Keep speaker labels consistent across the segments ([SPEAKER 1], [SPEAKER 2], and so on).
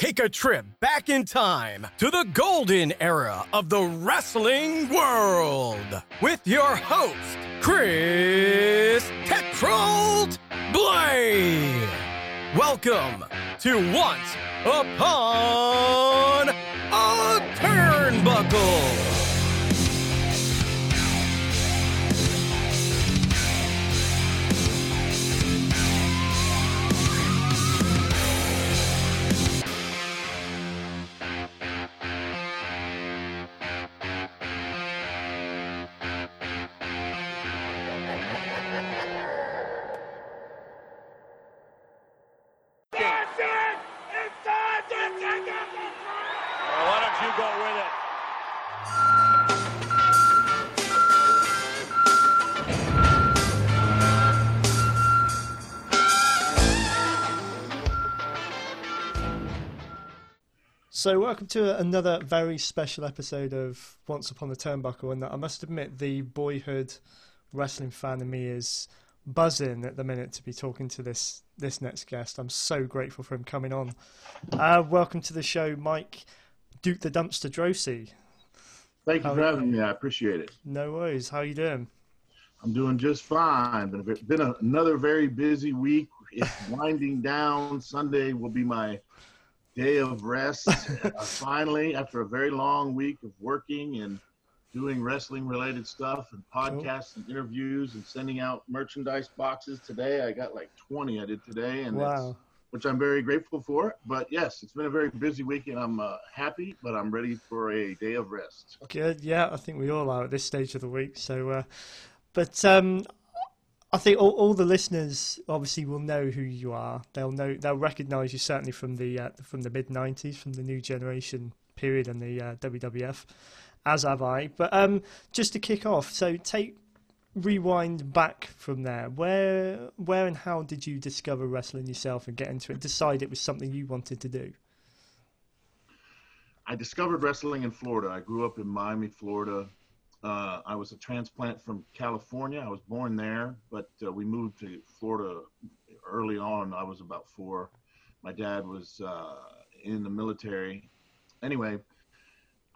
[SPEAKER 1] Take a trip back in time to the golden era of the wrestling world with your host, Chris Tetrold Blade. Welcome to Once Upon a Turnbuckle.
[SPEAKER 2] So, welcome to another very special episode of Once Upon a Turnbuckle. And I must admit, the boyhood wrestling fan in me is buzzing at the minute to be talking to this this next guest. I'm so grateful for him coming on. Uh, welcome to the show, Mike Duke the Dumpster Droese.
[SPEAKER 3] Thank you
[SPEAKER 2] How
[SPEAKER 3] for having me. I appreciate it.
[SPEAKER 2] No worries. How you doing?
[SPEAKER 3] I'm doing just fine. Been, a- been a, another very busy week. It's winding down. Sunday will be my day of rest. uh, finally, after a very long week of working and doing wrestling related stuff and podcasts and interviews and sending out merchandise boxes today. I got like 20 I did today, and it's-
[SPEAKER 2] Wow.
[SPEAKER 3] which I'm very grateful for. But yes, it's been a very busy week, and I'm uh, happy. But I'm ready for a day of rest.
[SPEAKER 2] Good. Yeah, I think we all are at this stage of the week. So, uh, but um, I think all, all the listeners obviously will know who you are. They'll know. They'll recognise you certainly from the uh, from the mid '90s, from the new generation period in the uh, WWF, as have I. But um, just to kick off, so take rewind back from there. Where where and how did you discover wrestling yourself and get into it? Decide it was something you wanted to do.
[SPEAKER 3] I discovered wrestling in Florida. I grew up in Miami, Florida. Uh, I was a transplant from California. I was born there, but uh, we moved to Florida early on. I was about four. My dad was uh, in the military. Anyway,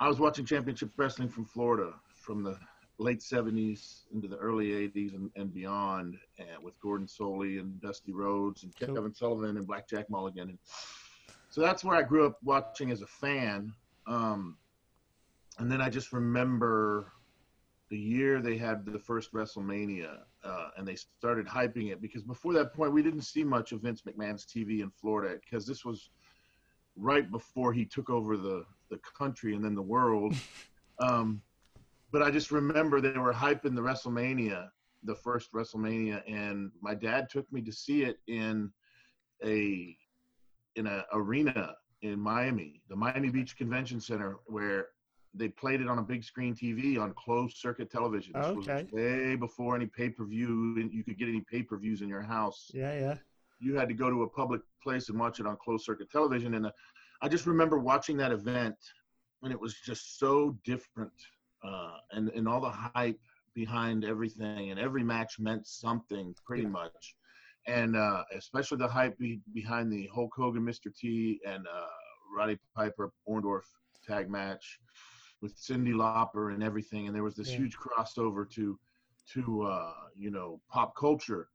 [SPEAKER 3] I was watching championship wrestling from Florida from the late 70s into the early 80s and, and beyond and with Gordon Solie and Dusty Rhodes and
[SPEAKER 2] Cool.
[SPEAKER 3] Kevin Sullivan and Blackjack Mulligan. And so that's where I grew up watching as a fan. Um, and then I just remember the year they had the first WrestleMania, uh, and they started hyping it because before that point we didn't see much of Vince McMahon's TV in Florida because this was right before he took over the the country and then the world. um, but I just remember they were hyping the WrestleMania, the first WrestleMania, and my dad took me to see it in a in an arena in Miami, the Miami Beach Convention Center, where they played it on a big screen TV on closed circuit television. This
[SPEAKER 2] Okay.
[SPEAKER 3] was way before any pay per view, and you could get any pay per views in your house.
[SPEAKER 2] Yeah, yeah.
[SPEAKER 3] You had to go to a public place and watch it on closed circuit television. And uh, I just remember watching that event, and it was just so different, uh, and and all the hype behind everything, and every match meant something pretty
[SPEAKER 2] Yeah.
[SPEAKER 3] much and uh, especially the hype be- behind the Hulk Hogan, Mr. T, and uh, Roddy Piper Orndorff tag match with Cyndi Lauper and everything. And there was this
[SPEAKER 2] Yeah.
[SPEAKER 3] huge crossover to to uh, you know pop culture,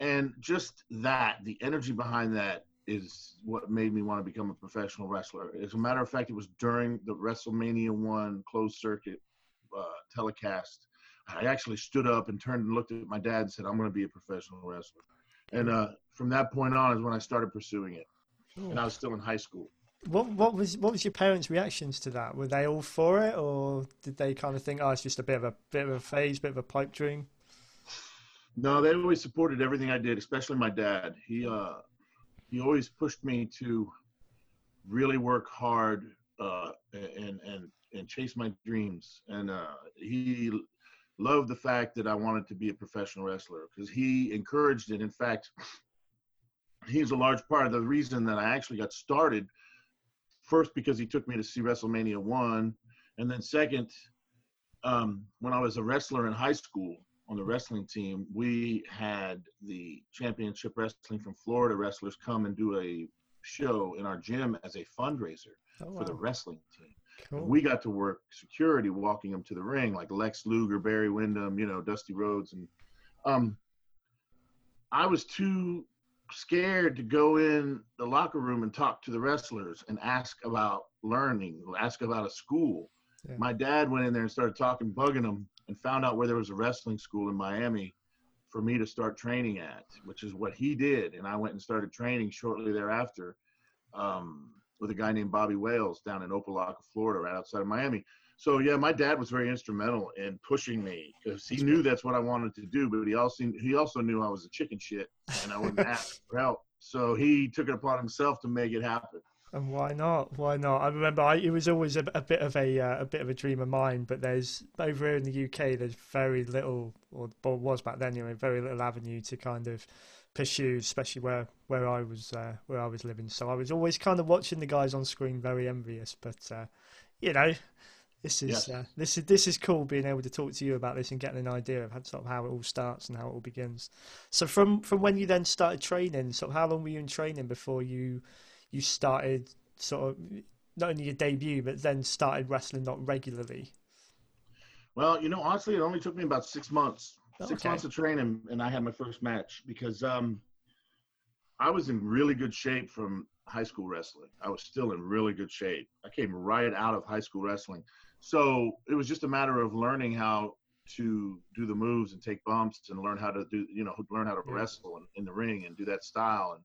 [SPEAKER 3] and just that the energy behind that is what made me want to become a professional wrestler. As a matter of fact, it was during the WrestleMania one closed circuit uh, telecast. I actually stood up and turned and looked at my dad and said, "I'm going to be a professional wrestler." And uh, from that point on is when I started pursuing it, and I was still in high school.
[SPEAKER 2] What what was what was your parents' reactions to that? Were they all for it, or did they kind of think, "Oh, it's just a bit of a bit of a phase, bit of a pipe dream"?
[SPEAKER 3] No, they always supported everything I did, especially my dad. He uh, he always pushed me to really work hard uh, and and and chase my dreams. And uh, he loved the fact that I wanted to be a professional wrestler because he encouraged it. In fact, he's a large part of the reason that I actually got started. First, because he took me to see WrestleMania one, and then second, um, when I was a wrestler in high school on the wrestling team, we had the championship wrestling from Florida wrestlers come and do a show in our gym as a fundraiser
[SPEAKER 2] Oh,
[SPEAKER 3] for the wrestling team.
[SPEAKER 2] Cool.
[SPEAKER 3] We got to work security, walking them to the ring, like Lex Luger, Barry Windham, you know, Dusty Rhodes, and um, I was too scared to go in the locker room and talk to the wrestlers and ask about learning, ask about a school.
[SPEAKER 2] Yeah.
[SPEAKER 3] My dad went in there and started talking, bugging them, and found out where there was a wrestling school in Miami for me to start training at, which is what he did. And I went and started training shortly thereafter um, with a guy named Bobby Wales down in Opa-locka, Florida, right outside of Miami. So yeah, my dad was very instrumental in pushing me because he knew that's what I wanted to do, but he also he also knew I was a chicken shit and I wouldn't ask for help. So he took it upon himself to make it happen.
[SPEAKER 2] And why not? Why not? I remember I, it was always a, a bit of a uh, a bit of a dream of mine. But there's over here in the UK, there's very little, or, or was back then anyway, very little avenue to kind of pursue, especially where where I was uh, where I was living. So I was always kind of watching the guys on screen, very envious. But uh, you know, this is uh, this is this is cool being able to talk to you about this and getting an idea of how, sort of how it all starts and how it all begins. So from from when you then started training, sort of how long were you in training before you you started sort of not only your debut but then started wrestling not regularly?
[SPEAKER 3] Well, you know, honestly, it only took me about six months. Six months of training, and I had my first match because um, I was in really good shape from high school wrestling. I was still in really good shape. I came right out of high school wrestling, so it was just a matter of learning how to do the moves and take bumps and learn how to do, you know, learn how to
[SPEAKER 2] Yeah.
[SPEAKER 3] wrestle in, in the ring and do that style. And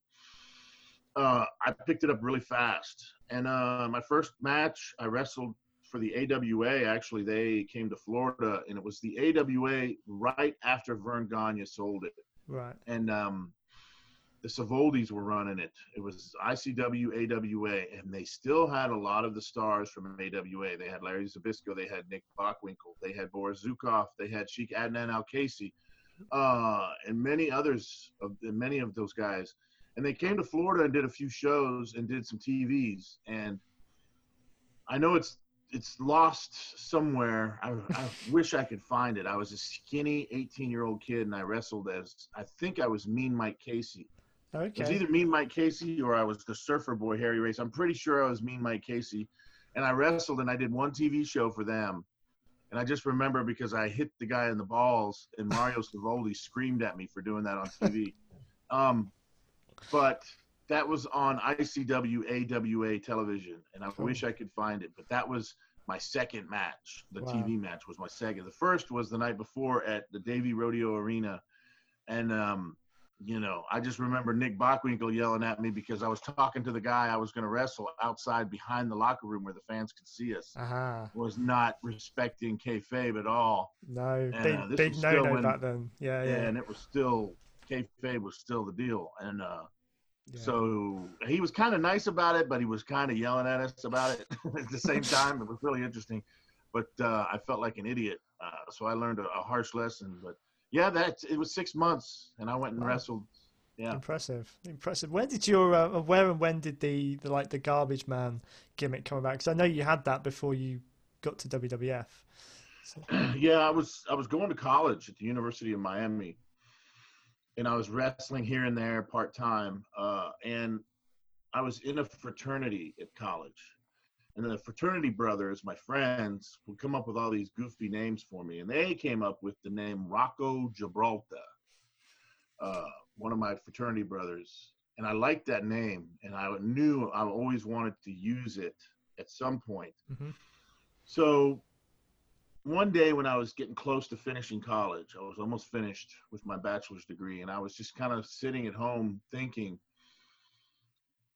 [SPEAKER 3] uh, I picked it up really fast. And uh, my first match, I wrestled for the AWA. Actually, they came to Florida, and it was the AWA right after Verne Gagne sold it,
[SPEAKER 2] Right.
[SPEAKER 3] and um, the Savoldis were running it. It was ICW, AWA, and they still had a lot of the stars from AWA. They had Larry Zbyszko, they had Nick Bockwinkel, they had Boris Zhukov, they had Sheik Adnan Al-Kaissie, uh, and many others of many of those guys. And they came to Florida and did a few shows and did some TVs. And I know it's it's lost somewhere. I, I wish I could find it. I was a skinny 18 year old kid and I wrestled as I think I was Mean Mike Casey. It was
[SPEAKER 2] Okay.
[SPEAKER 3] either Mean Mike Casey or I was the Surfer Boy Harry Race. I'm pretty sure I was Mean Mike Casey, and I wrestled and I did one TV show for them. And I just remember because I hit the guy in the balls, and Mario Savoldi screamed at me for doing that on TV. um, but that was on ICW AWA television, and I
[SPEAKER 2] Cool.
[SPEAKER 3] wish I could find it. But that was my second match. The
[SPEAKER 2] Wow.
[SPEAKER 3] TV match was my second. The first was the night before at the Davie Rodeo Arena, and um, you know, I just remember Nick Bockwinkel yelling at me because I was talking to the guy I was going to wrestle outside behind the locker room where the fans could see us.
[SPEAKER 2] Aha.
[SPEAKER 3] Was not respecting kayfabe at all,
[SPEAKER 2] No.
[SPEAKER 3] Yeah,
[SPEAKER 2] big
[SPEAKER 3] this
[SPEAKER 2] big
[SPEAKER 3] was
[SPEAKER 2] no
[SPEAKER 3] still
[SPEAKER 2] no
[SPEAKER 3] when-
[SPEAKER 2] back then. Yeah. Yeah.
[SPEAKER 3] and it was still kayfabe was still the deal. And uh,
[SPEAKER 2] yeah.
[SPEAKER 3] so he was kind of nice about it, but he was kind of yelling at us about it at the same time. It was really interesting, but uh, I felt like an idiot. Uh, so I learned a, a harsh lesson. But yeah, that it was six months, and I went and
[SPEAKER 2] Wow.
[SPEAKER 3] wrestled. Yeah.
[SPEAKER 2] Impressive, impressive. Where did your uh, where and when did the, the like the garbage man gimmick come about? Because I know you had that before you got to WWF. So,
[SPEAKER 3] yeah, I was I was going to college at the University of Miami, and I was wrestling here and there part time. Uh, and I was in a fraternity at college, and the fraternity brothers, my friends, would come up with all these goofy names for me, and they came up with the name Rocco Gibraltar. Uh, one of my fraternity brothers, and I liked that name, and I knew I always wanted to use it at some point.
[SPEAKER 2] Mhm.
[SPEAKER 3] So one day when I was getting close to finishing college, I was almost finished with my bachelor's degree, and I was just kind of sitting at home thinking,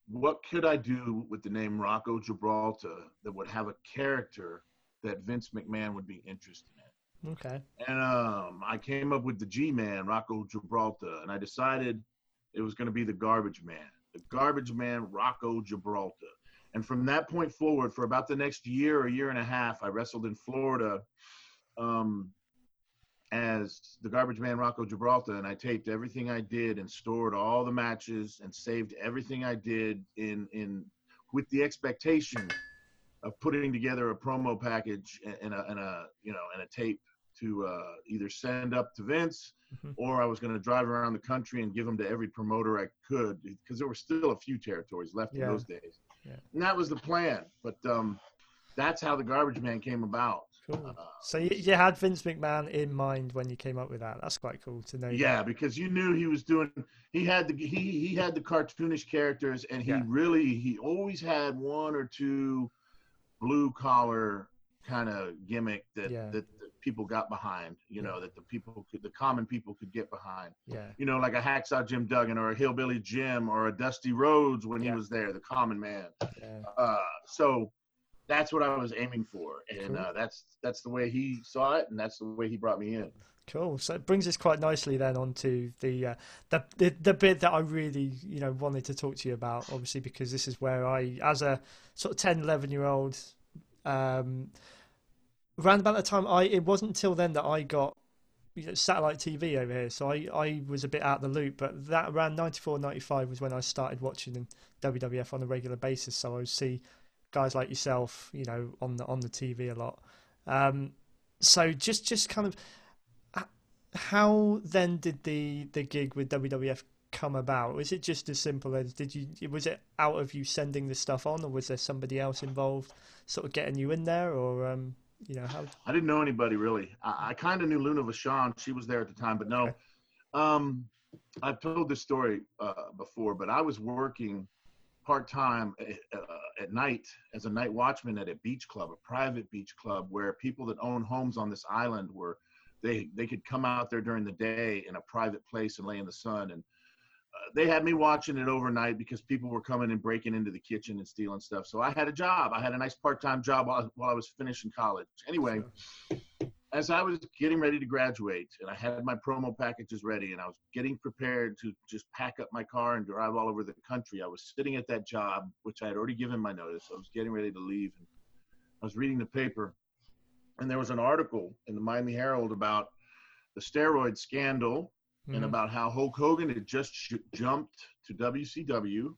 [SPEAKER 3] what could I do with the name Rocco Gibraltar that would have a character that Vince McMahon would be interested in?
[SPEAKER 2] okay.
[SPEAKER 3] And um, I came up with the G Man, Rocco Gibraltar, and I decided it was going to be the Garbage Man, the Garbage Man, Rocco Gibraltar. And from that point forward, for about the next year or year and a half, I wrestled in Florida um, as the garbage man Rocco Gibraltar, and I taped everything I did and stored all the matches and saved everything I did in in with the expectation of putting together a promo package and a, and a you know and a tape to uh, either send up to Vince
[SPEAKER 2] Mhm.
[SPEAKER 3] or I was going to drive around the country and give them to every promoter I could because there were still a few territories left
[SPEAKER 2] Yeah.
[SPEAKER 3] in those days.
[SPEAKER 2] Yeah.
[SPEAKER 3] And that was the plan. But um, that's how the Garbage Man came about.
[SPEAKER 2] Cool.
[SPEAKER 3] Uh,
[SPEAKER 2] So you, you had Vince McMahon in mind when you came up with that. That's quite cool to know.
[SPEAKER 3] Yeah, because you knew he was doing. He had the he he had the cartoonish characters, and he
[SPEAKER 2] Yeah.
[SPEAKER 3] really he always had one or two blue collar kind of gimmick that,
[SPEAKER 2] Yeah.
[SPEAKER 3] that that people got behind. You know that the people could the common people could get behind.
[SPEAKER 2] Yeah.
[SPEAKER 3] You know, like a hacksaw Jim Duggan or a hillbilly Jim or a Dusty Rhodes when
[SPEAKER 2] Yeah.
[SPEAKER 3] he was there, the common man.
[SPEAKER 2] Yeah.
[SPEAKER 3] Uh, so that's what I was aiming for, and uh, that's that's the way he saw it, and that's the way he brought me in.
[SPEAKER 2] Cool. So it brings us quite nicely then onto the, uh, the the the bit that I really you know wanted to talk to you about. Obviously, because this is where I, as a sort of 10, 11 year old, um, around about the time I it wasn't until then that I got you know, satellite TV over here, so I, I was a bit out of the loop. But that around 94, 95 was when I started watching WWF on a regular basis. So I would see guys like yourself, you know, on the on the TV a lot. Um, so just just kind of how then did the the gig with WWF come about? Was it just as simple as did you was it out of you sending the stuff on, or was there somebody else involved, sort of getting you in there, or um, you know how?
[SPEAKER 3] I didn't know anybody really. I, I kind of knew Luna Vachon. She was there at the time, but no.
[SPEAKER 2] Okay.
[SPEAKER 3] Um, I've told this story uh, before, but I was working part time uh, at night as a night watchman at a beach club, a private beach club, where people that own homes on this island were they they could come out there during the day in a private place and lay in the sun and. Uh, they had me watching it overnight because people were coming and breaking into the kitchen and stealing stuff. So I had a job. I had a nice part-time job while, while I was finishing college. Anyway, as I was getting ready to graduate and I had my promo packages ready and I was getting prepared to just pack up my car and drive all over the country, I was sitting at that job, which I had already given my notice. I was getting ready to leave and I was reading the paper and there was an article in the Miami Herald about the steroid scandal and
[SPEAKER 2] Mm,
[SPEAKER 3] about how Hulk Hogan had just sh- jumped to WCW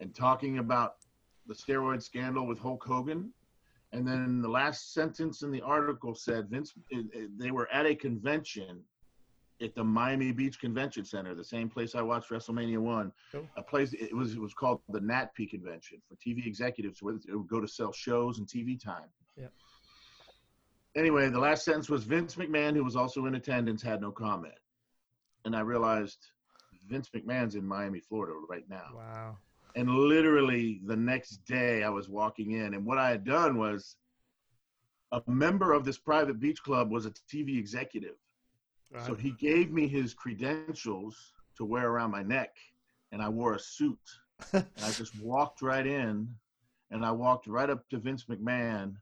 [SPEAKER 3] and talking about the steroid scandal with Hulk Hogan. And then the last sentence in the article said Vince, it, it- they were at a convention at the Miami Beach Convention Center, the same place I watched WrestleMania one.
[SPEAKER 2] Cool.
[SPEAKER 3] A place it was it was called the Nat NATPE Convention for TV executives, where they would go to sell shows and TV time.
[SPEAKER 2] Yeah.
[SPEAKER 3] Anyway, the last sentence was Vince McMahon, who was also in attendance, had no comment, and I realized Vince McMahon's in Miami, Florida, right now.
[SPEAKER 2] wow.
[SPEAKER 3] And literally the next day, I was walking in, and what I had done was a member of this private beach club was a TV executive.
[SPEAKER 2] Right.
[SPEAKER 3] So he gave me his credentials to wear around my neck, and I wore a suit. and I just walked right in, and I walked right up to Vince McMahon,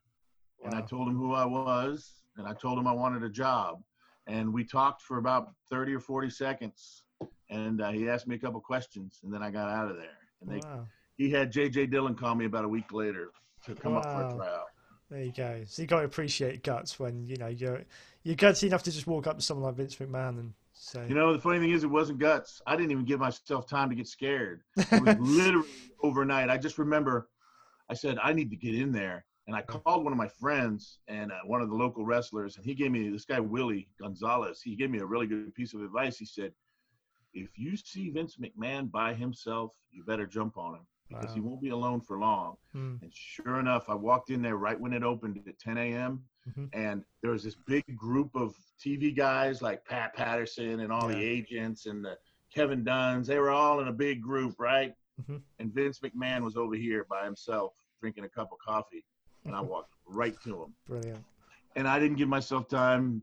[SPEAKER 3] and I told him who I was, and I told him I wanted a job. And we talked for about 30 or 40 seconds, and uh, he asked me a couple questions, and then I got out of there. And they,
[SPEAKER 2] wow.
[SPEAKER 3] he had J.J. Dillon call me about a week later to come up for a tryout.
[SPEAKER 2] There you go. So you got to appreciate guts when you know you're you're gutsy enough to just walk up to someone like Vince McMahon and say,
[SPEAKER 3] You know, the funny thing is, it wasn't guts. I didn't even give myself time to get scared. It was literally overnight. I just remember I said, I need to get in there. And I called one of my friends and uh, one of the local wrestlers, and he gave me this guy, Willie Gonzalez. He gave me a really good piece of advice. He said, If you see Vince McMahon by himself, you better jump on him because he won't be alone for long.
[SPEAKER 2] Hmm.
[SPEAKER 3] And sure enough, I walked in there right when it opened at 10 a.m.
[SPEAKER 2] Mhm.
[SPEAKER 3] And there was this big group of TV guys like Pat Patterson and all the agents and the Kevin Dunns. They were all in a big group, right?
[SPEAKER 2] Mhm.
[SPEAKER 3] And Vince McMahon was over here by himself drinking a cup of coffee. And I walked right to him.
[SPEAKER 2] brilliant.
[SPEAKER 3] And I didn't give myself time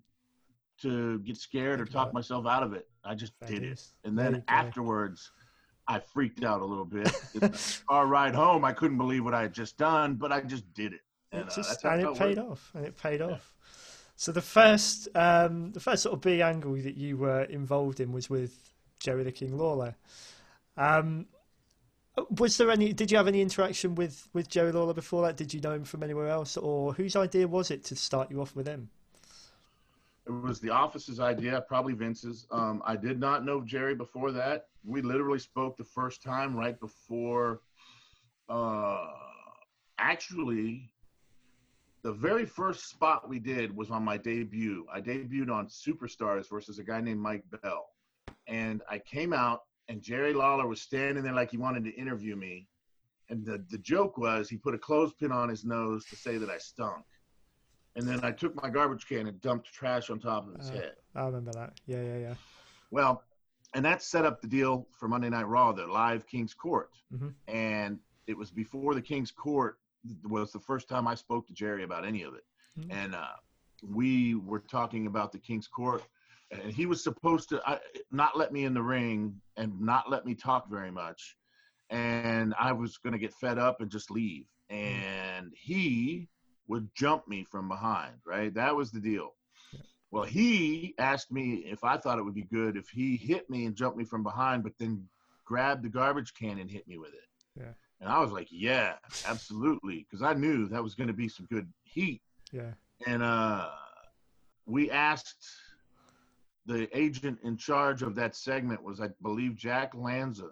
[SPEAKER 3] to get scared or
[SPEAKER 2] Think
[SPEAKER 3] talk
[SPEAKER 2] it.
[SPEAKER 3] myself out of it. I just did it. And then afterwards, I freaked out a little bit. Our ride home, I couldn't believe what I had just done, but I just did it. And,
[SPEAKER 2] It
[SPEAKER 3] uh,
[SPEAKER 2] just- and
[SPEAKER 3] it
[SPEAKER 2] it paid
[SPEAKER 3] worked.
[SPEAKER 2] off, and it paid off. So the first, um, the first sort of big angle that you were involved in was with Jerry the King Lawler. Um, was there any? Did you have any interaction with with Jerry Lawler before that? Did you know him from anywhere else, or whose idea was it to start you off with him?
[SPEAKER 3] It was the office's idea, probably Vince's. Um, I did not know Jerry before that. We literally spoke the first time right before. Uh, actually, the very first spot we did was on my debut. I debuted on Superstars versus a guy named Mike Bell, and I came out and Jerry Lawler was standing there like he wanted to interview me, and the the joke was he put a clothespin on his nose to say that I stunk. And then I took my garbage can and dumped trash on top of his
[SPEAKER 2] Uh,
[SPEAKER 3] head.
[SPEAKER 2] I remember that. Yeah, yeah, yeah.
[SPEAKER 3] Well, and that set up the deal for Monday Night Raw, the live King's Court.
[SPEAKER 2] Mhm.
[SPEAKER 3] And it was before the King's Court was the first time I spoke to Jerry about any of it.
[SPEAKER 2] Mhm.
[SPEAKER 3] And uh, we were talking about the King's Court, and he was supposed to I, not let me in the ring and not let me talk very much. And I was going to get fed up and just leave. And he would jump me from behind, right? That was the deal. Well, he asked me if I thought it would be good if he hit me and jumped me from behind, but then grabbed the garbage can and hit me with it.
[SPEAKER 2] Yeah.
[SPEAKER 3] And I was like, yeah, absolutely. Because I knew that was going to be some good heat.
[SPEAKER 2] Yeah.
[SPEAKER 3] And uh, we asked the agent in charge of that segment was, I believe, Jack Lanza.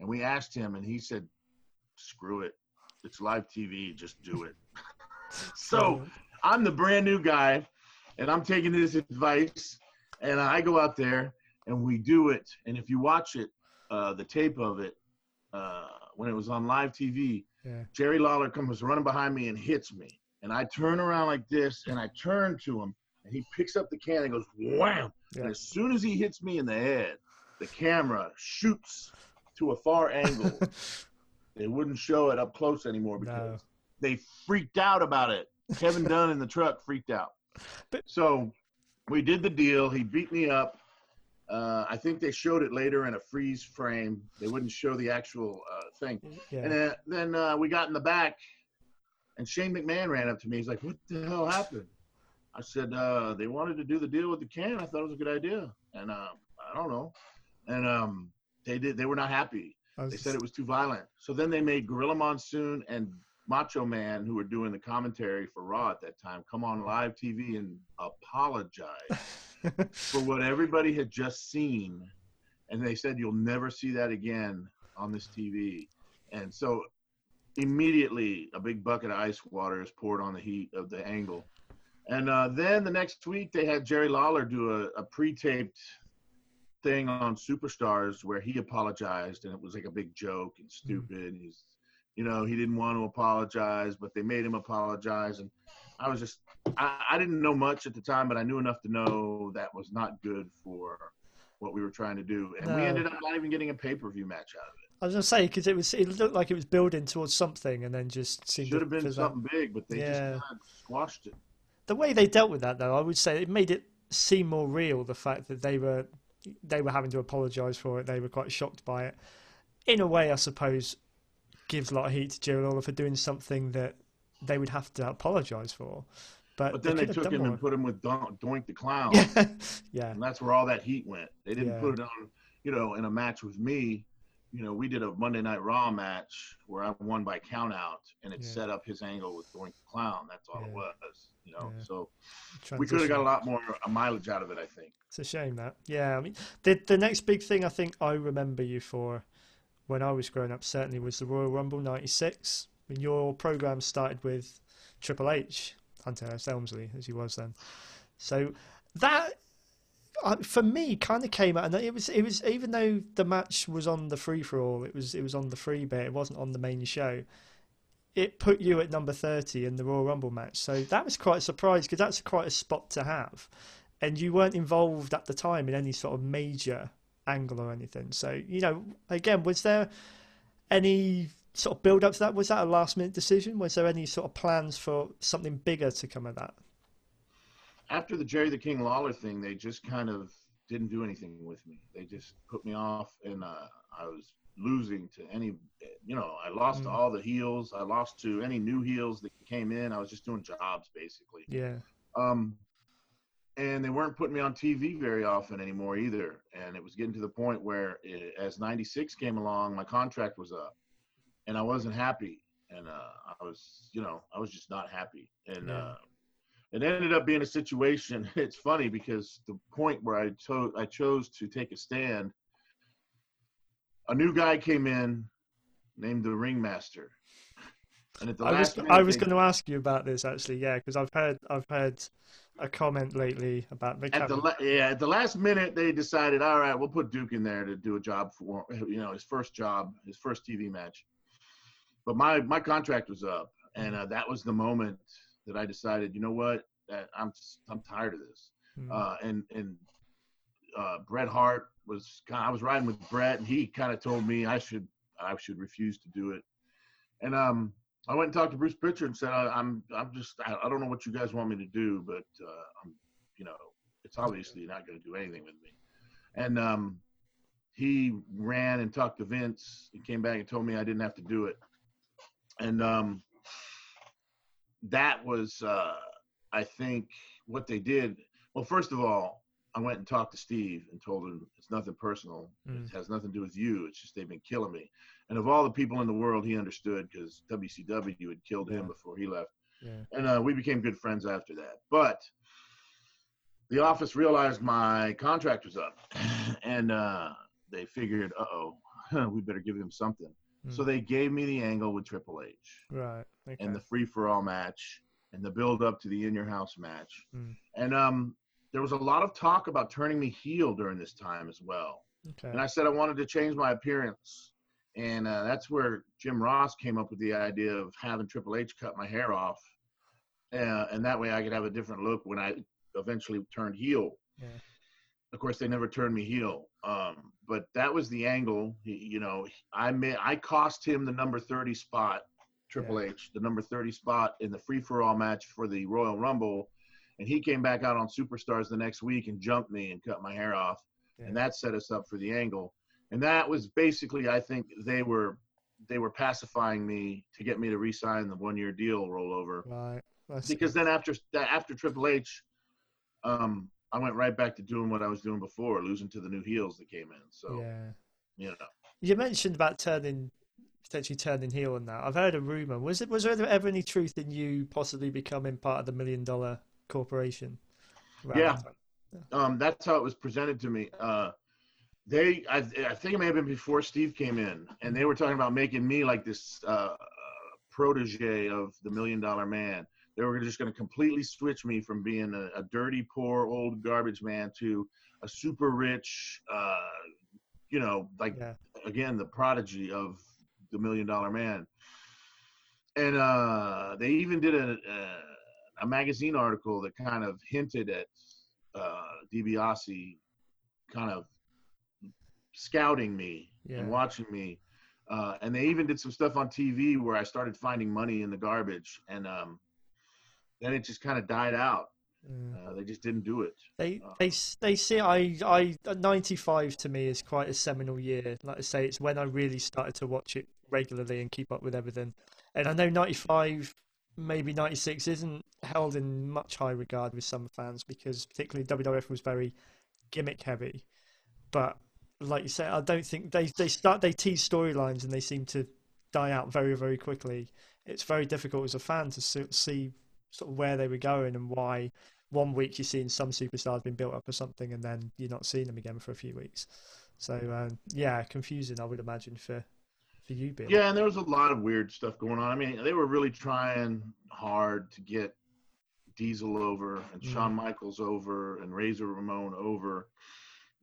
[SPEAKER 3] And we asked him, and he said, screw it. It's live TV. Just do it. So I'm the brand new guy, and I'm taking this advice, and I go out there and we do it. And if you watch it, uh, the tape of it, uh, when it was on live TV,
[SPEAKER 2] Yeah.
[SPEAKER 3] Jerry Lawler comes running behind me and hits me. And I turn around like this, and I turn to him, and he picks up the can and goes wham. And as soon as he hits me in the head, the camera shoots to a far angle. they wouldn't show it up close anymore because. They freaked out about it. Kevin Dunn in the truck freaked out. So we did the deal. He beat me up. Uh, I think they showed it later in a freeze frame. They wouldn't show the actual uh, thing.
[SPEAKER 2] Yeah.
[SPEAKER 3] And then, then uh, we got in the back, and Shane McMahon ran up to me. He's like, "What the hell happened?" I said, uh, "They wanted to do the deal with the can. I thought it was a good idea, and uh, I don't know." And um, they did. They were not happy. They said it was too violent. So then they made Gorilla Monsoon and Macho Man, who were doing the commentary for Raw at that time, come on live TV and apologize for what everybody had just seen. And they said, You'll never see that again on this TV. And so immediately a big bucket of ice water is poured on the heat of the angle. And uh, then the next week they had Jerry Lawler do a, a pre-taped thing on Superstars where he apologized and it was like a big joke and stupid. He's, you know, he didn't want to apologize, but they made him apologize. And I was just, I, I didn't know much at the time, but I knew enough to know that was not good for what we were trying to do. And we ended up not even getting a pay-per-view match out of it.
[SPEAKER 2] I was gonna say because it was it looked like it was building towards something and then just seemed
[SPEAKER 3] Should
[SPEAKER 2] to
[SPEAKER 3] have been something big, but they
[SPEAKER 2] Yeah.
[SPEAKER 3] just squashed it.
[SPEAKER 2] the way they dealt with that though i would say it made it seem more real the fact that they were they were having to apologize for it they were quite shocked by it in a way i suppose gives a lot of heat to Jerry Lawler for doing something that they would have to apologize for but,
[SPEAKER 3] But then they
[SPEAKER 2] have
[SPEAKER 3] took him
[SPEAKER 2] more.
[SPEAKER 3] and put him with Don- Doink the Clown.
[SPEAKER 2] yeah yeah
[SPEAKER 3] and that's where all that heat went. They didn't
[SPEAKER 2] Yeah.
[SPEAKER 3] put it on, you know, in a match with me. You know, we did a Monday Night Raw match where I won by count out, and it
[SPEAKER 2] Yeah.
[SPEAKER 3] set up his angle with Doink the Clown. That's all it was, you know. So we could have got a lot more uh, mileage out of it, I think.
[SPEAKER 2] It's a shame that. Yeah, I mean, the the next big thing I think I remember you for when I was growing up certainly was the Royal Rumble '96. I mean, your program started with Triple H, Hunter Hearst Helmsley, as he was then. So that. uh, For me, kind of came out, and it was it was even though the match was on the free for all, it was it was on the free bit, it wasn't on the main show. It put you at number thirty in the Royal Rumble match, so that was quite a surprise because that's quite a spot to have and you weren't involved at the time in any sort of major angle or anything. So, you know, again, was there any sort of build up to that? Was that a last minute decision? Was there any sort of plans for something bigger to come of that?
[SPEAKER 3] After the Jerry the King Lawler thing, they just kind of didn't do anything with me. They just put me off, and uh, I was losing to any, you know, I lost to
[SPEAKER 2] Mm.
[SPEAKER 3] all the heels. I lost to any new heels that came in. I was just doing jobs basically.
[SPEAKER 2] Yeah,
[SPEAKER 3] Um, and they weren't putting me on TV very often anymore either. And it was getting to the point where, it, as '96 came along, my contract was up, and I wasn't happy. And uh, I was, you know, I was just not happy. And uh, it ended up being a situation. It's funny because the point where I chose I chose to take a stand, a new guy came in named the ringmaster. And at the
[SPEAKER 2] I was
[SPEAKER 3] last minute,
[SPEAKER 2] I was going to ask you about this actually, yeah, because I've heard I've heard a comment lately about the
[SPEAKER 3] at the la- yeah at the last minute they decided all right we'll put duke in there to do a job for you know his first job his first tv match but my my contract was up and uh, that was the moment that i decided you know what that i'm i'm tired of this
[SPEAKER 2] Mm,
[SPEAKER 3] uh, and and uh, Bret Hart was kind. I was riding with Bret, and he kind of told me I should I should refuse to do it. And um, I went and talked to Bruce Pritchard and said I, I'm I'm just I, I don't know what you guys want me to do, but uh, I'm you know it's obviously not going to do anything with me. And um, he ran and talked to Vince and came back and told me I didn't have to do it. And um, that was uh, I think what they did. Well, first of all, I went and talked to Steve and told him it's nothing personal.
[SPEAKER 2] Mm.
[SPEAKER 3] It has nothing to do with you. It's just they've been killing me. And of all the people in the world, he understood because WCW had killed him before he left.
[SPEAKER 2] yeah,
[SPEAKER 3] And uh, we became good friends after that. But the office realized my contract was up, and uh, they figured, uh oh, we better give him something. So
[SPEAKER 2] Mm.
[SPEAKER 3] they gave me the angle with Triple H
[SPEAKER 2] right, okay,
[SPEAKER 3] and the free for all match and the build up to the in your house match.
[SPEAKER 2] Mm.
[SPEAKER 3] And um, there was a lot of talk about turning me heel during this time as well.
[SPEAKER 2] okay,
[SPEAKER 3] And I said I wanted to change my appearance. And uh, that's where Jim Ross came up with the idea of having Triple H cut my hair off. Uh, and that way I could have a different look when I eventually turned heel.
[SPEAKER 2] Yeah.
[SPEAKER 3] Of course, they never turned me heel. Um, but that was the angle. He, you know, I made, I cost him the number 30 spot, Triple H, the number 30 spot in the free for all match for the Royal Rumble. And he came back out on Superstars the next week and jumped me and cut my hair off and that set us up for the angle. And that was basically, I think they were they were pacifying me to get me to re-sign the one-year deal rollover.
[SPEAKER 2] right. That's,
[SPEAKER 3] Because then after after Triple H, um, I went right back to doing what I was doing before, losing to the new heels that came in. So
[SPEAKER 2] yeah,
[SPEAKER 3] you know,
[SPEAKER 2] you mentioned about turning potentially turning heel on that. I've heard a rumor. Was it was there ever any truth in you possibly becoming part of the million dollar corporation?
[SPEAKER 3] Yeah.
[SPEAKER 2] that
[SPEAKER 3] um, that's how it was presented to me. Uh, they, I, I think it may have been before Steve came in, and they were talking about making me like this uh, protege of the Million Dollar Man. They were just going to completely switch me from being a, a dirty, poor, old garbage man to a super rich, uh, you know, like
[SPEAKER 2] Yeah.
[SPEAKER 3] again the prodigy of the Million Dollar Man. And uh, they even did a, a a magazine article that kind of hinted at uh, DiBiase kind of scouting me
[SPEAKER 2] Yeah.
[SPEAKER 3] and watching me. Uh, and they even did some stuff on TV where I started finding money in the garbage, and um, then it just kind of died out.
[SPEAKER 2] Mm.
[SPEAKER 3] Uh, they just didn't do it.
[SPEAKER 2] They
[SPEAKER 3] Uh,
[SPEAKER 2] they they see I I ninety five to me is quite a seminal year. Like I say, it's when I really started to watch it regularly and keep up with everything. And I know ninety five, maybe ninety six isn't held in much high regard with some fans because particularly WWF was very gimmick heavy. But like you say, I don't think they they start they tease storylines and they seem to die out very very quickly. It's very difficult as a fan to see sort of where they were going and why one week you're seeing some superstars being built up or something, and then you're not seeing them again for a few weeks. So um, yeah, confusing, I would imagine for for you, Bill.
[SPEAKER 3] Yeah, and there was a lot of weird stuff going on. I mean, they were really trying hard to get Diesel over and
[SPEAKER 2] Mm.
[SPEAKER 3] Shawn Michaels over and Razor Ramon over.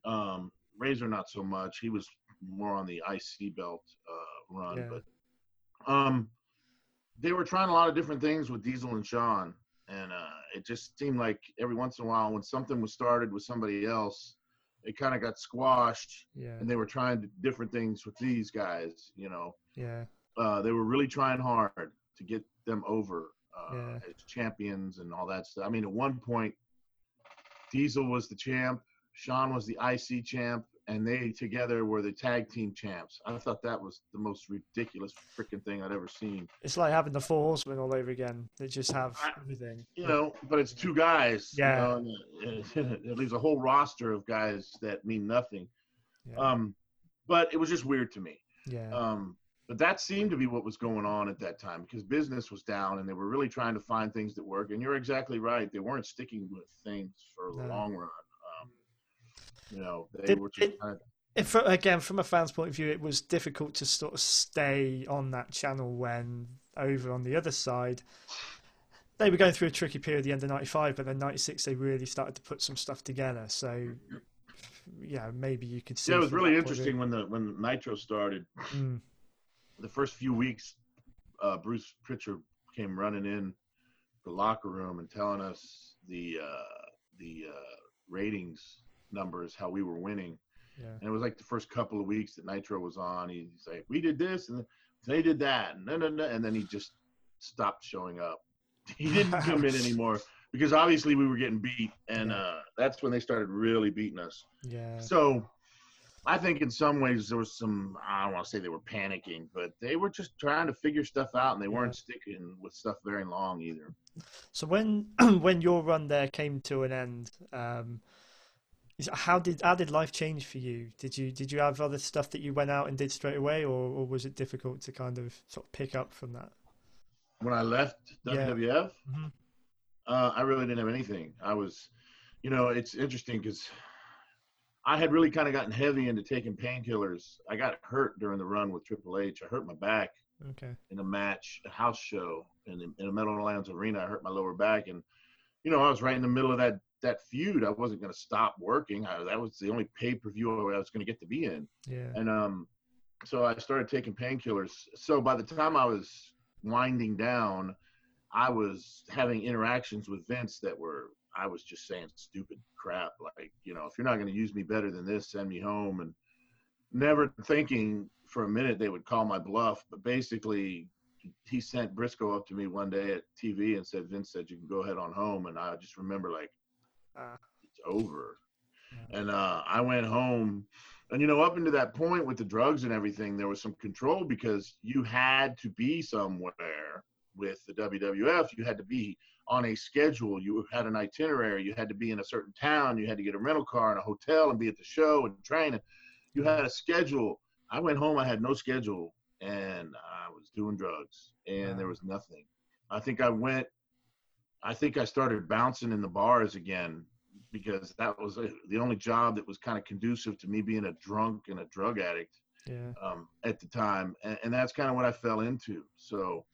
[SPEAKER 3] Um, Razor not so much. He was more on the IC belt uh, run,
[SPEAKER 2] Yeah.
[SPEAKER 3] but um, they were trying a lot of different things with Diesel and Shawn, and uh, it just seemed like every once in a while, when something was started with somebody else, it kind of got squashed,
[SPEAKER 2] yeah,
[SPEAKER 3] and they were trying different things with these guys, you know
[SPEAKER 2] yeah,
[SPEAKER 3] uh, they were really trying hard to get them over uh,
[SPEAKER 2] Yeah.
[SPEAKER 3] as champions and all that stuff. I mean, at one point, Diesel was the champ, Shawn was the IC champ, and they together were the tag team champs. I thought that was the most ridiculous freaking thing I'd ever seen.
[SPEAKER 2] It's like having the Four Horsemen all over again. They just have
[SPEAKER 3] I-
[SPEAKER 2] everything.
[SPEAKER 3] You know, but it's two guys. you
[SPEAKER 2] Yeah.
[SPEAKER 3] know, it, it leaves a whole roster of guys that mean nothing.
[SPEAKER 2] Yeah,
[SPEAKER 3] Um, but it was just weird to me.
[SPEAKER 2] yeah,
[SPEAKER 3] Um, but that seemed to be what was going on at that time because business was down and they were really trying to find things that work. And you're exactly right; they weren't sticking with things for the
[SPEAKER 2] No.
[SPEAKER 3] long run. You know, they
[SPEAKER 2] Did-
[SPEAKER 3] were just
[SPEAKER 2] did-
[SPEAKER 3] kind of,
[SPEAKER 2] If, again, from a fan's point of view, it was difficult to sort of stay on that channel when over on the other side, they were going through a tricky period at the end of '95, but then '96 they really started to put some stuff together. So, yeah, maybe you could see.
[SPEAKER 3] yeah, it was really
[SPEAKER 2] that point of view.
[SPEAKER 3] interesting when the when Nitro started.
[SPEAKER 2] Mm,
[SPEAKER 3] the first few weeks, uh, Bruce Pritchard came running in the locker room and telling us the uh, the uh, ratings numbers, how we were winning.
[SPEAKER 2] yeah,
[SPEAKER 3] And it was like the first couple of weeks that Nitro was on. He's like, "We did this and they did that," and, no, no, no, and then he just stopped showing up. He didn't come in anymore because obviously we were getting beat, and
[SPEAKER 2] Yeah.
[SPEAKER 3] uh, that's when they started really beating us.
[SPEAKER 2] yeah,
[SPEAKER 3] So I think in some ways there was some I don't want to say they were panicking, but they were just trying to figure stuff out and they weren't sticking with stuff very long either.
[SPEAKER 2] So when when your run there came to an end, um, how did how did life change for you? Did you did you have other stuff that you went out and did straight away, or, or was it difficult to kind of sort of pick up from that?
[SPEAKER 3] When I left
[SPEAKER 2] Yeah.
[SPEAKER 3] WWF,
[SPEAKER 2] Mhm.
[SPEAKER 3] uh, I really didn't have anything. I was, you know, it's interesting because I had really kind of gotten heavy into taking painkillers. I got hurt during the run with Triple H. I hurt my back
[SPEAKER 2] Okay.
[SPEAKER 3] in a match, a house show in, in a Meadowlands arena. I hurt my lower back, and you know I was right in the middle of that that feud. I wasn't going to stop working. I, that was the only pay per view I was going to get to be in,
[SPEAKER 2] Yeah.
[SPEAKER 3] and um, so I started taking painkillers. So by the time I was winding down, I was having interactions with Vince that were I was just saying stupid crap like you know if you're not going to use me better than this, send me home and never thinking for a minute they would call my bluff, but basically he sent Briscoe up to me one day at TV and said, Vince said you can go ahead on home. And I just remember like,
[SPEAKER 2] Ah.
[SPEAKER 3] it's over. And uh, I went home. And, you know, up into that point with the drugs and everything, there was some control because you had to be somewhere with the WWF. You had to be on a schedule. You had an itinerary. You had to be in a certain town. You had to get a rental car and a hotel and be at the show and train. You had a schedule. I went home. I had no schedule and I was doing drugs and there was nothing. I think I went, I think I started bouncing in the bars again because that was uh, the only job that was kind of conducive to me being a drunk and a drug addict
[SPEAKER 2] Yeah.
[SPEAKER 3] um, at the time, and, and that's kind of what I fell into. So,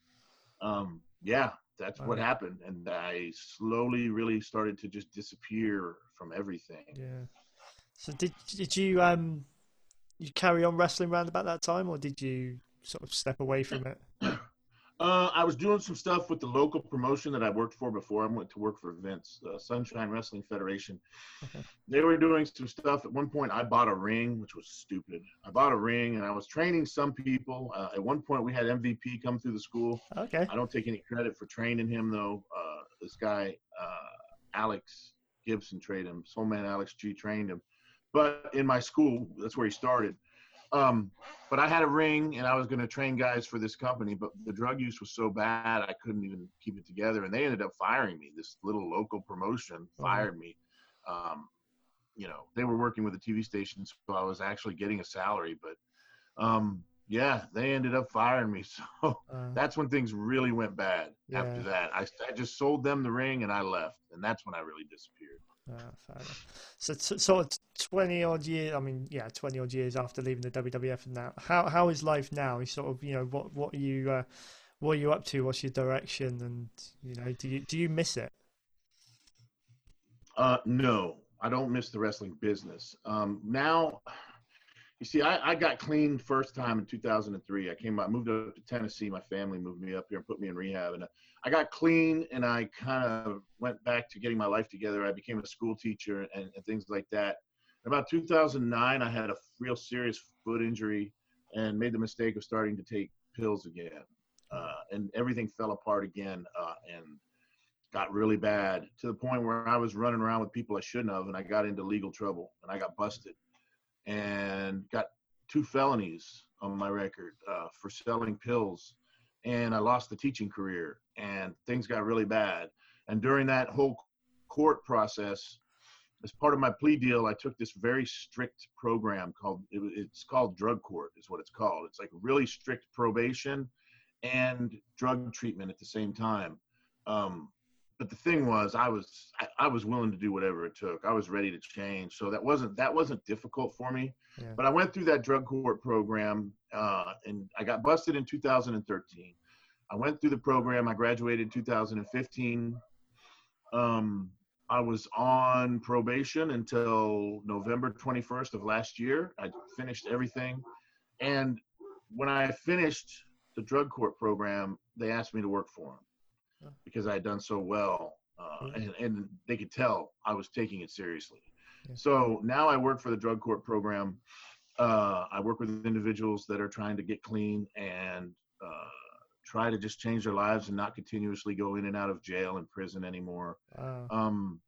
[SPEAKER 3] um, yeah, that's what happened, and I slowly really started to just disappear from everything.
[SPEAKER 2] Yeah. So did did you um you carry on wrestling around about that time, or did you sort of step away from it?
[SPEAKER 3] Uh, I was doing some stuff with the local promotion that I worked for before I went to work for Vince, uh, Sunshine Wrestling Federation.
[SPEAKER 2] Okay.
[SPEAKER 3] They were doing some stuff. At one point, I bought a ring, which was stupid. I bought a ring, and I was training some people. Uh, at one point, we had MVP come through the school.
[SPEAKER 2] Okay.
[SPEAKER 3] I don't take any credit for training him, though. Uh, this guy, uh, Alex Gibson, trained him. Soul Man Alex G trained him. But in my school, that's where he started. Um, but I had a ring and I was going to train guys for this company, but the drug use was so bad I couldn't even keep it together. And they ended up firing me. This little local promotion fired me. Um, you know, they were working with a TV station, so I was actually getting a salary. But um, yeah, they ended up firing me. So
[SPEAKER 2] Uh,
[SPEAKER 3] that's when things really went bad. After that, I, I just sold them the ring and I left, and that's when I really disappeared.
[SPEAKER 2] Ah, fair enough. So, t- sort of twenty odd years. I mean, yeah, twenty odd years after leaving the WWF and that how how is life now? You sort of, you know, what what are you uh, what are you up to? What's your direction? And you know, do you do you miss it?
[SPEAKER 3] Uh, no, I don't miss the wrestling business. Um, now, you see, I, I got clean first time in 2003. I came, I moved up to Tennessee. My family moved me up here and put me in rehab, and uh, I got clean, and I kind of went back to getting my life together. I became a school teacher and, and things like that. About 2009, I had a real serious foot injury and made the mistake of starting to take pills again, uh, and everything fell apart again. Uh, and got really bad to the point where I was running around with people I shouldn't have, and I got into legal trouble, and I got busted, and got two felonies on my record uh, for selling pills, and I lost the teaching career, and things got really bad. And during that whole court process, as part of my plea deal, I took this very strict program called it, it's called drug court is what it's called. It's like really strict probation and drug treatment at the same time. Um, but the thing was, I was I, I, was willing to do whatever it took. I was ready to change, so that wasn't that wasn't difficult for me. Yeah. But I went through that drug court program, uh, and I got busted in 2013. I went through the program. I graduated in 2015. Um, I was on probation until November 21st of last year. I finished everything. And when I finished the drug court program, they asked me to work for them because I had done so well. Uh, and, and, they could tell I was taking it seriously. So now I work for the drug court program. Uh, I work with individuals that are trying to get clean and uh, try to just change their lives and not continuously go in and out of jail and prison anymore. Uh, um,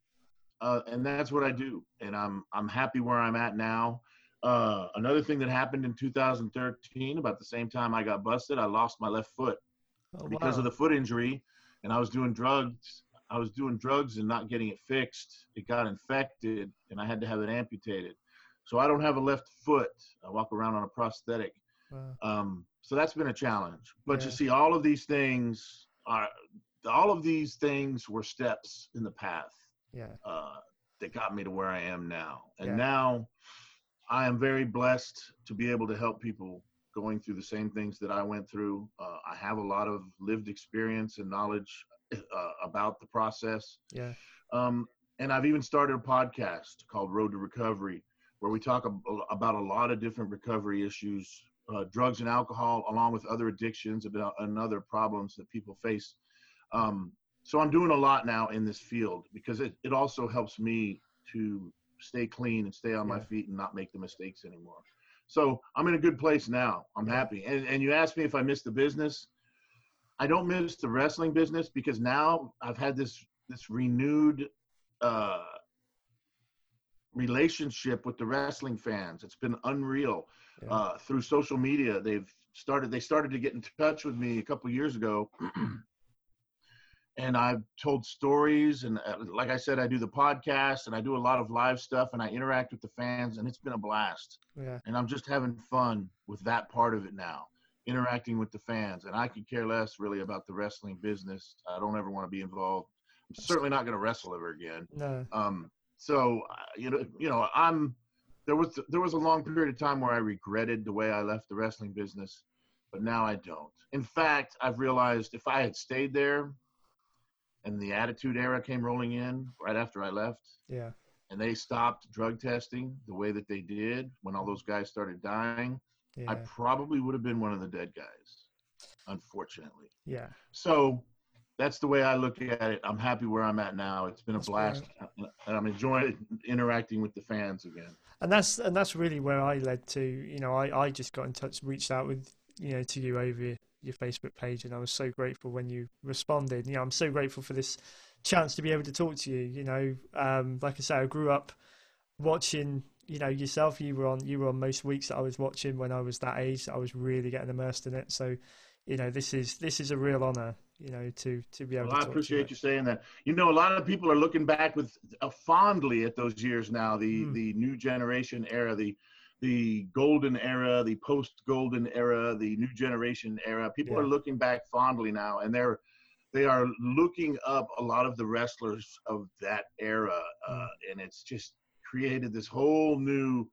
[SPEAKER 3] uh, and that's what I do, and I'm I'm happy where I'm at now. Uh, another thing that happened in 2013, about the same time I got busted, I lost my left foot oh, because wow. of the foot injury, and I was doing drugs. I was doing drugs and not getting it fixed. It got infected, and I had to have it amputated. So I don't have a left foot. I walk around on a prosthetic. Wow. Um, so that's been a challenge. But yeah. you see, all of these things are, all of these things were steps in the path.
[SPEAKER 2] Yeah.
[SPEAKER 3] Uh, that got me to where I am now. And yeah. now I am very blessed to be able to help people going through the same things that I went through. Uh, I have a lot of lived experience and knowledge uh, about the process.
[SPEAKER 2] Yeah.
[SPEAKER 3] Um, and I've even started a podcast called Road to Recovery, where we talk about a lot of different recovery issues uh, drugs and alcohol, along with other addictions and other problems that people face. Um, so I'm doing a lot now in this field because it, it also helps me to stay clean and stay on yeah. my feet and not make the mistakes anymore. So I'm in a good place now. I'm happy. And, and you asked me if I miss the business. I don't miss the wrestling business because now I've had this this renewed uh, relationship with the wrestling fans. It's been unreal. Yeah. Uh, through social media, they've started. They started to get in touch with me a couple years ago, and I've told stories. And uh, like I said, I do the podcast and I do a lot of live stuff, and I interact with the fans, and it's been a blast.
[SPEAKER 2] Yeah.
[SPEAKER 3] And I'm just having fun with that part of it now, interacting with the fans. And I could care less really about the wrestling business. I don't ever want to be involved. I'm certainly not going to wrestle ever again.
[SPEAKER 2] No.
[SPEAKER 3] Um, so uh, you know, you know, I'm there was there was a long period of time where I regretted the way I left the wrestling business, but now I don't. In fact, I've realized if I had stayed there, and the Attitude Era came rolling in right after I left,
[SPEAKER 2] yeah,
[SPEAKER 3] and they stopped drug testing the way that they did when all those guys started dying, yeah. I probably would have been one of the dead guys, unfortunately.
[SPEAKER 2] Yeah.
[SPEAKER 3] So that's the way I look at it. I'm happy where I'm at now. It's been a that's blast, and I'm enjoying interacting with the fans again.
[SPEAKER 2] And that's and that's really where I led to. You know, I, I just got in touch, reached out with you know to you over your Facebook page, and I was so grateful when you responded. You know, I'm so grateful for this chance to be able to talk to you. You know, um, like I say, I grew up watching. You know, yourself. You were on. You were on most weeks that I was watching when I was that age. I was really getting immersed in it. So, you know, this is this is a real honor you know, to to be able.
[SPEAKER 3] Well,
[SPEAKER 2] to
[SPEAKER 3] I appreciate you saying that. You know, a lot of people are looking back with uh, fondly at those years now, the mm. the new generation era, the the golden era, the post golden era, the new generation era. People yeah. are looking back fondly now, and they're they are looking up a lot of the wrestlers of that era, uh, mm. and it's just created this whole new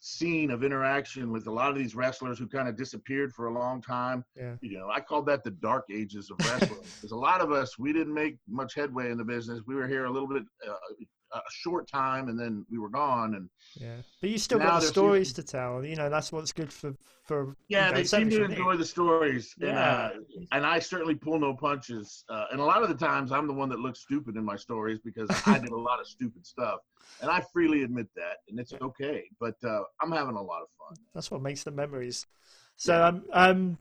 [SPEAKER 3] scene of interaction with a lot of these wrestlers who kind of disappeared for a long time.
[SPEAKER 2] Yeah.
[SPEAKER 3] You know, I called that the dark ages of wrestling because a lot of us we didn't make much headway in the business. We were here a little bit uh, a short time and then we were gone and
[SPEAKER 2] yeah but you still got the stories to tell you know that's what's good for for
[SPEAKER 3] yeah
[SPEAKER 2] you know,
[SPEAKER 3] they seem to enjoy me. the stories yeah. and, uh, and i certainly pull no punches uh, and a lot of the times i'm the one that looks stupid in my stories because i did a lot of stupid stuff and i freely admit that and it's okay but uh, i'm having a lot of fun
[SPEAKER 2] that's what makes the memories so yeah. um um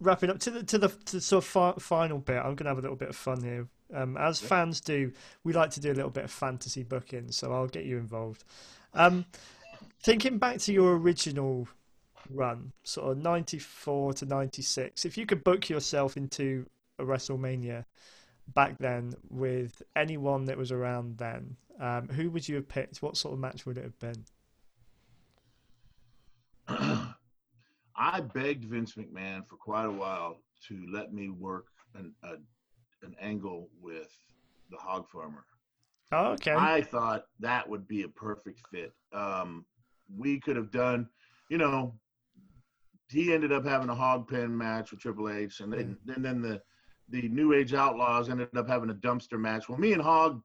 [SPEAKER 2] wrapping up to the to the to the sort of fi- final bit i'm gonna have a little bit of fun here um, as yeah. fans do, we like to do a little bit of fantasy booking, so I'll get you involved. Um, thinking back to your original run, sort of 94 to 96, if you could book yourself into a WrestleMania, back then with anyone that was around then, um, who would you have picked? What sort of match would it have been?
[SPEAKER 3] I begged Vince McMahon for quite a while to let me work an a, an angle with the Hog Farmer.
[SPEAKER 2] Oh, okay.
[SPEAKER 3] I thought that would be a perfect fit. Um, we could have done, you know, he ended up having a hog pen match with Triple H, and then, and then the the New Age Outlaws ended up having a dumpster match. Well, me and Hog,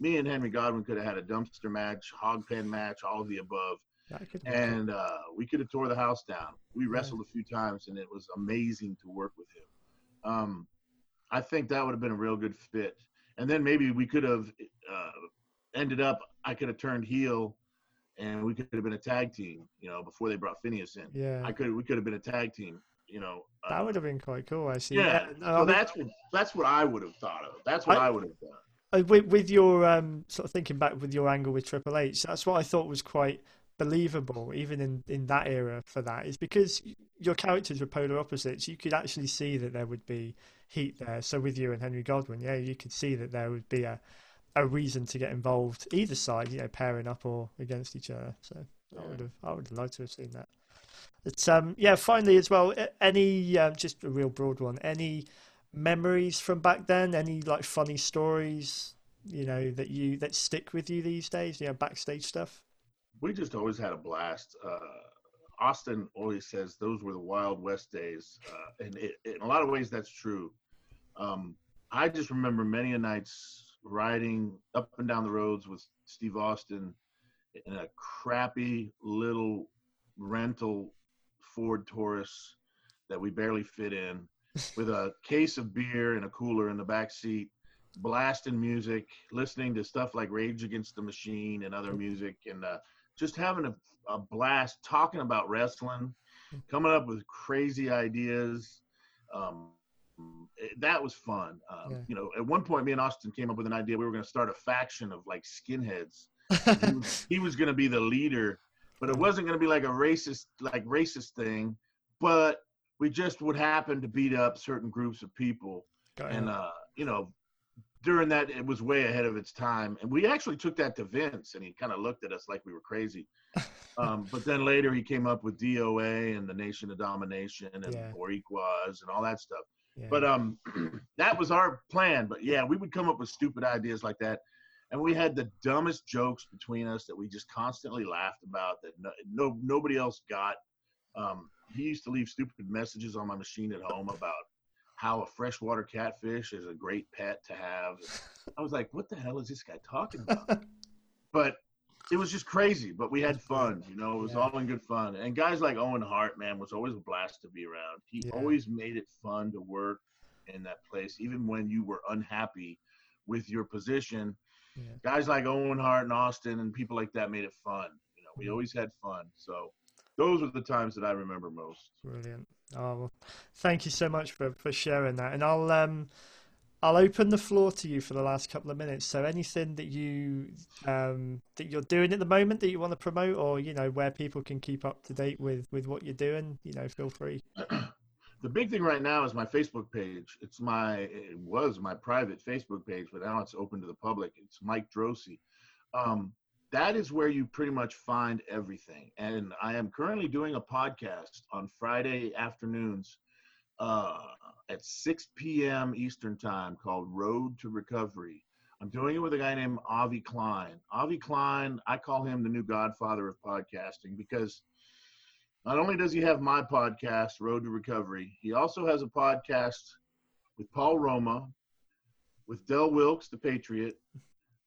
[SPEAKER 3] me and Henry Godwinn could have had a dumpster match, hog pen match, all of the above,
[SPEAKER 2] That could be
[SPEAKER 3] and uh, we could have tore the house down. We wrestled a few times, and it was amazing to work with him. Um, I think that would have been a real good fit. And then maybe we could have uh, ended up. I could have turned heel, and we could have been a tag team. You know, before they brought Phineas in.
[SPEAKER 2] yeah.
[SPEAKER 3] I could we could have been a tag team. You know. uh,
[SPEAKER 2] that would have been quite cool, actually.
[SPEAKER 3] Yeah.
[SPEAKER 2] no,
[SPEAKER 3] so
[SPEAKER 2] I
[SPEAKER 3] that's what that's what I would have thought of. That's what
[SPEAKER 2] I-
[SPEAKER 3] I, would have done.
[SPEAKER 2] Uh, with, with your um, sort of thinking back with your angle with Triple H, that's what I thought was quite believable, even in, in that era. For that is because your characters were polar opposites. You could actually see that there would be heat there. So with you and Henry Godwinn, yeah, you could see that there would be a a reason to get involved either side, you know, pairing up or against each other. So I would have I would have liked to have seen that. But um, yeah, finally as well, any um, just a real broad one. Any memories from back then? Any like funny stories? You know that you that stick with you these days? You know, backstage stuff.
[SPEAKER 3] we just always had a blast. Uh, Austin always says those were the Wild West days, uh, and it, in a lot of ways that's true. Um, I just remember many a nights riding up and down the roads with Steve Austin in a crappy little rental Ford Taurus that we barely fit in, with a case of beer and a cooler in the back seat, blasting music, listening to stuff like Rage Against the Machine and other music, and uh, just having a, a blast talking about wrestling, coming up with crazy ideas. Um, it- that was fun. Um,
[SPEAKER 2] Yeah.
[SPEAKER 3] You know, at one point, me and Austin came up with an idea. We were going to start a faction of like skinheads. he was, was going to be the leader, but it wasn't going to be like a racist, like racist thing. But we just would happen to beat up certain groups of people
[SPEAKER 2] Got
[SPEAKER 3] and uh, you know, during that it was way ahead of its time, and we actually took that to Vince, and he kind of looked at us like we were crazy. Um, but then later he came up with DOA and the Nation of Domination and
[SPEAKER 2] Yeah.
[SPEAKER 3] Boricuas and all that stuff.
[SPEAKER 2] Yeah.
[SPEAKER 3] But um, that was our plan. But yeah, we would come up with stupid ideas like that, and we had the dumbest jokes between us that we just constantly laughed about that no, no nobody else got. Um, he used to leave stupid messages on my machine at home about how a freshwater catfish is a great pet to have. I was like, what the hell is this guy talking about? but it was just crazy, but we had fun, you know, it was
[SPEAKER 2] Yeah.
[SPEAKER 3] all in good fun. And guys like Owen Hart, man, was always a blast to be around. He
[SPEAKER 2] Yeah.
[SPEAKER 3] always made it fun to work in that place, even when you were unhappy with your position.
[SPEAKER 2] Yeah.
[SPEAKER 3] Guys like Owen Hart and Austin and people like that made it fun. You know, we always had fun. So those are the times that I remember most.
[SPEAKER 2] Brilliant. Oh, well, thank you so much for, for sharing that. And I'll um, I'll open the floor to you for the last couple of minutes. So anything that you um, that you're doing at the moment that you want to promote, or you know where people can keep up to date with with what you're doing, you know, feel free.
[SPEAKER 3] the big thing right now is my Facebook page. It's my it was my private Facebook page, but now it's open to the public. It's Mike Droese. Um, that is where you pretty much find everything. And I am currently doing a podcast on Friday afternoons uh, at 6 p.m. Eastern time called Road to Recovery. I'm doing it with a guy named Avi Klein. Avi Klein, I call him the new godfather of podcasting because not only does he have my podcast, Road to Recovery, he also has a podcast with Paul Roma, with Del Wilkes, the Patriot,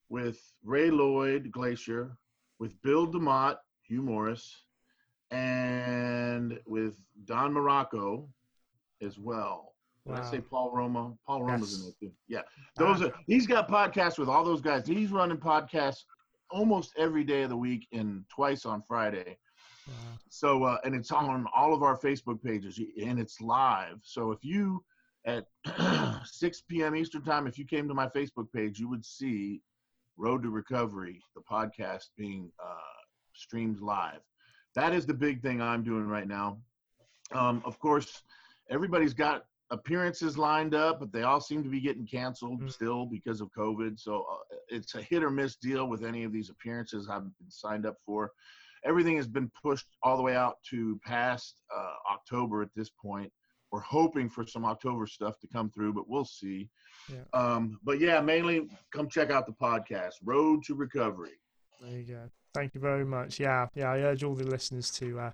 [SPEAKER 3] with Ray Lloyd, Glacier, with Bill DeMott, Hugh Morrus, and with Don Muraco as well. Did I say Paul Roma? Paul Roma's in
[SPEAKER 2] Yes.
[SPEAKER 3] there too. Yeah. Those are he's got podcasts with all those guys. He's running podcasts almost every day of the week and twice on Friday.
[SPEAKER 2] Wow.
[SPEAKER 3] So uh, and it's on all of our Facebook pages and it's live. So if you at 6 p.m. Eastern time, if you came to my Facebook page, you would see Road to Recovery, the podcast being uh, streamed live. That is the big thing I'm doing right now. Um, of course, everybody's got appearances lined up, but they all seem to be getting canceled
[SPEAKER 2] Mm.
[SPEAKER 3] still because of COVID. So uh, it's a hit or miss deal with any of these appearances I've been signed up for. Everything has been pushed all the way out to past uh, October at this point. We're hoping for some October stuff to come through, but we'll see.
[SPEAKER 2] Yeah.
[SPEAKER 3] Um, but yeah, mainly come check out the podcast, Road to Recovery.
[SPEAKER 2] There you go. Thank you very much. Yeah, yeah. I urge all the listeners to uh,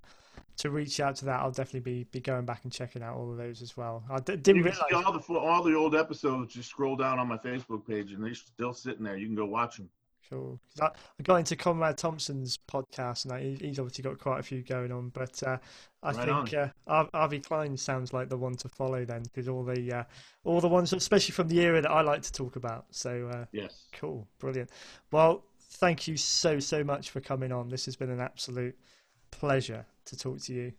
[SPEAKER 2] to reach out to that. I'll definitely be, be going back and checking out all of those as well. I d- didn't
[SPEAKER 3] You can
[SPEAKER 2] realize.
[SPEAKER 3] see all the all the old episodes. Just scroll down on my Facebook page, and they're still sitting there. You can go watch them.
[SPEAKER 2] Cool. I, got into Conrad Thompson's podcast, and I, he's obviously got quite a few going on. But uh, I
[SPEAKER 3] Right
[SPEAKER 2] think uh, Harvey Klein sounds like the one to follow then, because all the uh, all the ones, especially from the era that I like to talk about. So uh,
[SPEAKER 3] Yes.
[SPEAKER 2] cool, brilliant. Well, thank you so so much for coming on. This has been an absolute pleasure to talk to you.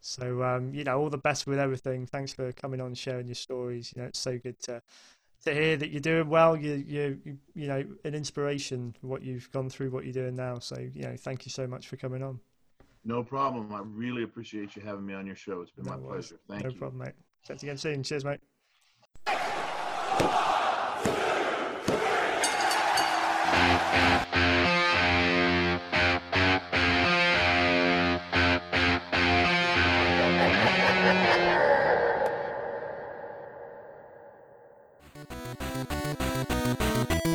[SPEAKER 2] So um, you know, all the best with everything. Thanks for coming on, sharing your stories. You know, it's so good to to hear that you're doing well. You you you, you know, an inspiration what you've gone through, what you're doing now. So you know, thank you so much for coming on.
[SPEAKER 3] No problem. I really appreciate you having me on your show. It's been
[SPEAKER 2] No
[SPEAKER 3] my
[SPEAKER 2] worries.
[SPEAKER 3] pleasure. Thank
[SPEAKER 2] no
[SPEAKER 3] you.
[SPEAKER 2] No problem, mate. You again soon. Cheers, mate.